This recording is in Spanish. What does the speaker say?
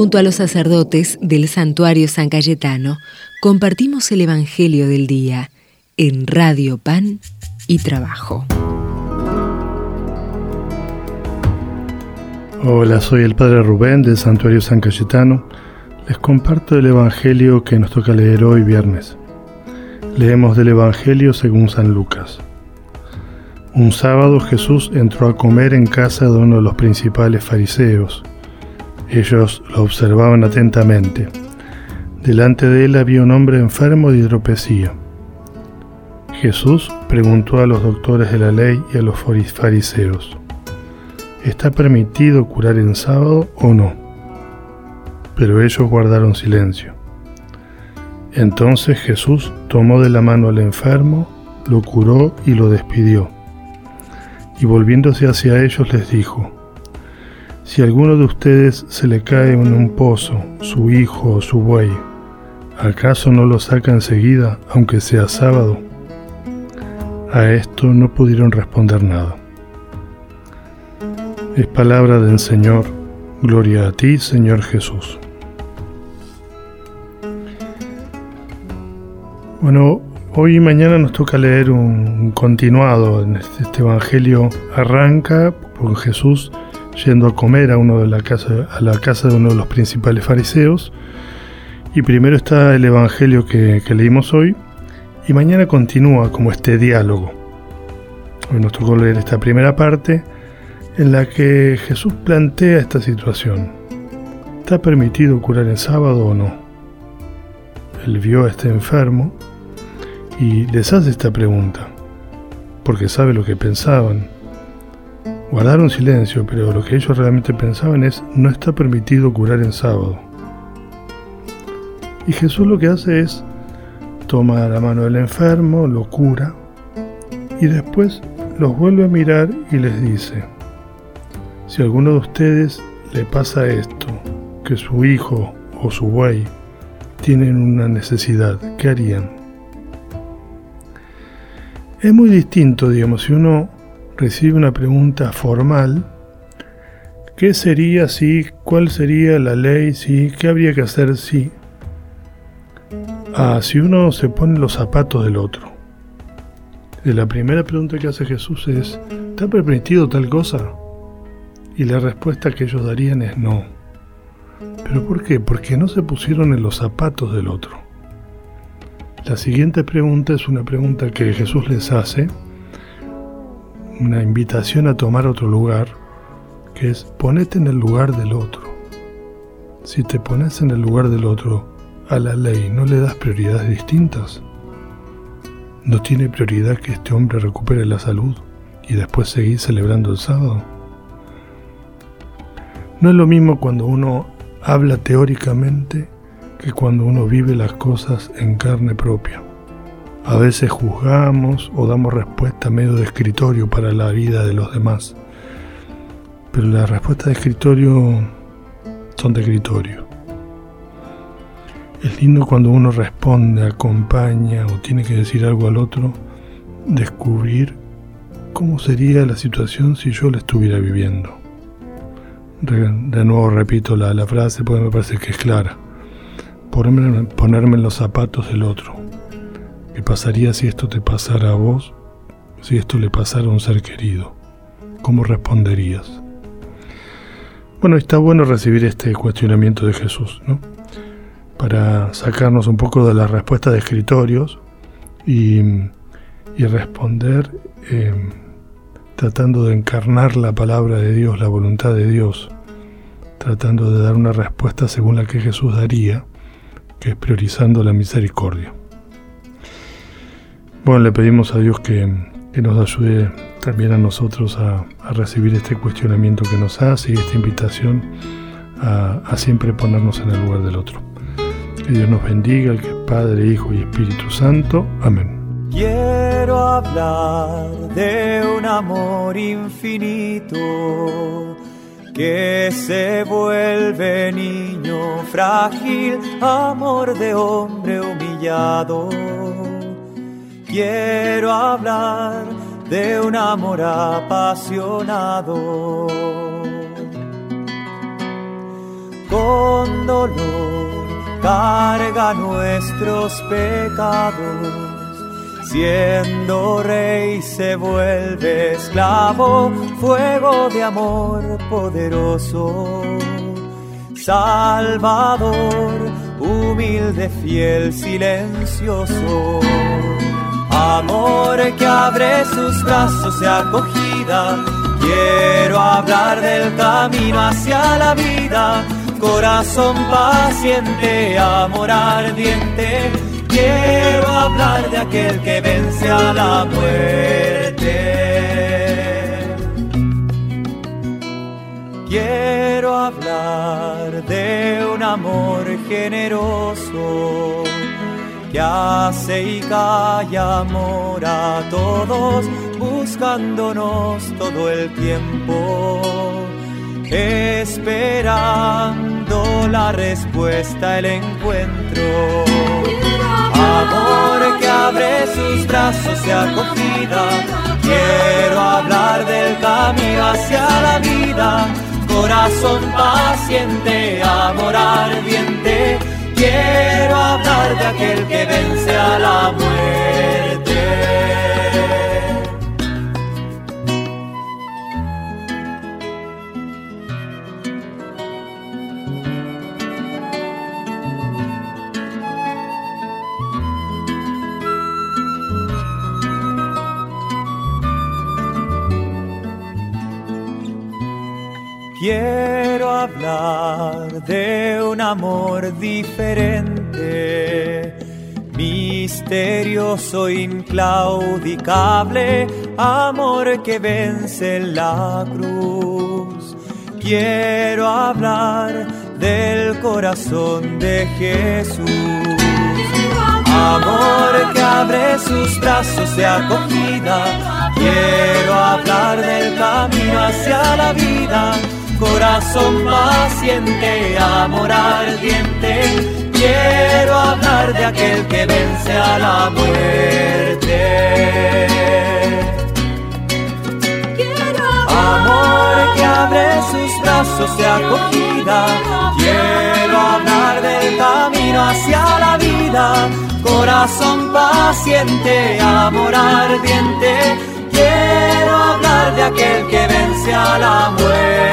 Junto a los sacerdotes del santuario San Cayetano, compartimos el Evangelio del Día en Radio Pan y Trabajo. Hola, soy el Padre Rubén del Santuario San Cayetano. Les comparto el Evangelio que nos toca leer hoy viernes. Leemos del Evangelio según San Lucas. Un sábado Jesús entró a comer en casa de uno de los principales fariseos ellos lo observaban atentamente. Delante de él había un hombre enfermo de hidropesía. Jesús preguntó a los doctores de la ley y a los fariseos, ¿está permitido curar en sábado o no? Pero ellos guardaron silencio. Entonces Jesús tomó de la mano al enfermo, lo curó y lo despidió. Y volviéndose hacia ellos les dijo, si a alguno de ustedes se le cae en un pozo su hijo o su buey, ¿acaso no lo saca enseguida, aunque sea sábado? A esto no pudieron responder nada. Es palabra del Señor, gloria a ti, Señor Jesús. Bueno, hoy y mañana nos toca leer un continuado. Este, este Evangelio arranca con Jesús yendo a comer a, uno de la casa, a la casa de uno de los principales fariseos. Y primero está el Evangelio que, leímos hoy, y mañana continúa como este diálogo. Hoy nos tocó leer esta primera parte en la que Jesús plantea esta situación. ¿Está permitido curar el sábado o no? Él vio a este enfermo y les hace esta pregunta, porque sabe lo que pensaban Guardaron silencio, pero lo que ellos realmente pensaban es, no está permitido curar en sábado. Y Jesús lo que hace es, toma la mano del enfermo, lo cura, y después los vuelve a mirar y les dice, si a alguno de ustedes le pasa esto, que su hijo o su buey tienen una necesidad, ¿qué harían? Es muy distinto, digamos, si uno recibe una pregunta formal, ¿qué sería si? ¿Cuál sería la ley si? ¿Qué habría que hacer si? Ah, si uno se pone los zapatos del otro. De la primera pregunta que hace Jesús es, ¿está permitido tal cosa? Y la respuesta que ellos darían es no. ¿Pero por qué? Porque no se pusieron en los zapatos del otro. La siguiente pregunta es una pregunta que Jesús les hace una invitación a tomar otro lugar, que es ponete en el lugar del otro. Si te pones en el lugar del otro, a la ley no le das prioridades distintas. No tiene prioridad que este hombre recupere la salud y después seguir celebrando el sábado. No es lo mismo cuando uno habla teóricamente que cuando uno vive las cosas en carne propia. A veces juzgamos o damos respuesta medio de escritorio para la vida de los demás. Pero las respuestas de escritorio son de escritorio. Es lindo cuando uno responde, acompaña o tiene que decir algo al otro, descubrir cómo sería la situación si yo la estuviera viviendo. De nuevo repito la, la frase porque me parece que es clara. Ponerme, ponerme en los zapatos del otro ¿Qué pasaría si esto te pasara a vos? Si esto le pasara a un ser querido. ¿Cómo responderías? Bueno, está bueno recibir este cuestionamiento de Jesús, ¿no? Para sacarnos un poco de la respuesta de escritorios y, responder eh, tratando de encarnar la palabra de Dios, la voluntad de Dios, tratando de dar una respuesta según la que Jesús daría, que es priorizando la misericordia. Bueno, le pedimos a Dios que, nos ayude también a nosotros a, recibir este cuestionamiento que nos hace y esta invitación a, siempre ponernos en el lugar del otro. Que Dios nos bendiga, el que es Padre, Hijo y Espíritu Santo. Amén. Quiero hablar de un amor infinito que se vuelve niño frágil, amor de hombre humillado quiero hablar de un amor apasionado. Con dolor carga nuestros pecados. Siendo rey se vuelve esclavo, fuego de amor poderoso. Salvador, humilde, fiel, silencioso. Amor que abre sus brazos de acogida. Quiero hablar del camino hacia la vida corazón paciente, amor ardiente. Quiero hablar de aquel que vence a la muerte. Quiero hablar de un amor generoso que hace y calla amor a todos, buscándonos todo el tiempo esperando la respuesta, el encuentro. Amor que abre sus brazos de acogida, quiero hablar del camino hacia la vida. Corazón paciente, amor ardiente, quiero hablar de aquel que vence a la muerte. Quiero hablar de un amor diferente, misterioso, inclaudicable, amor que vence la cruz. Quiero hablar del corazón de Jesús. Amor que abre sus brazos de acogida. Quiero hablar del camino hacia la vida corazón paciente, amor ardiente. Quiero hablar de aquel que vence a la muerte. Amor que abre sus brazos de acogida. Quiero hablar del camino hacia la vida. Corazón paciente, amor ardiente. Quiero hablar de aquel que vence a la muerte.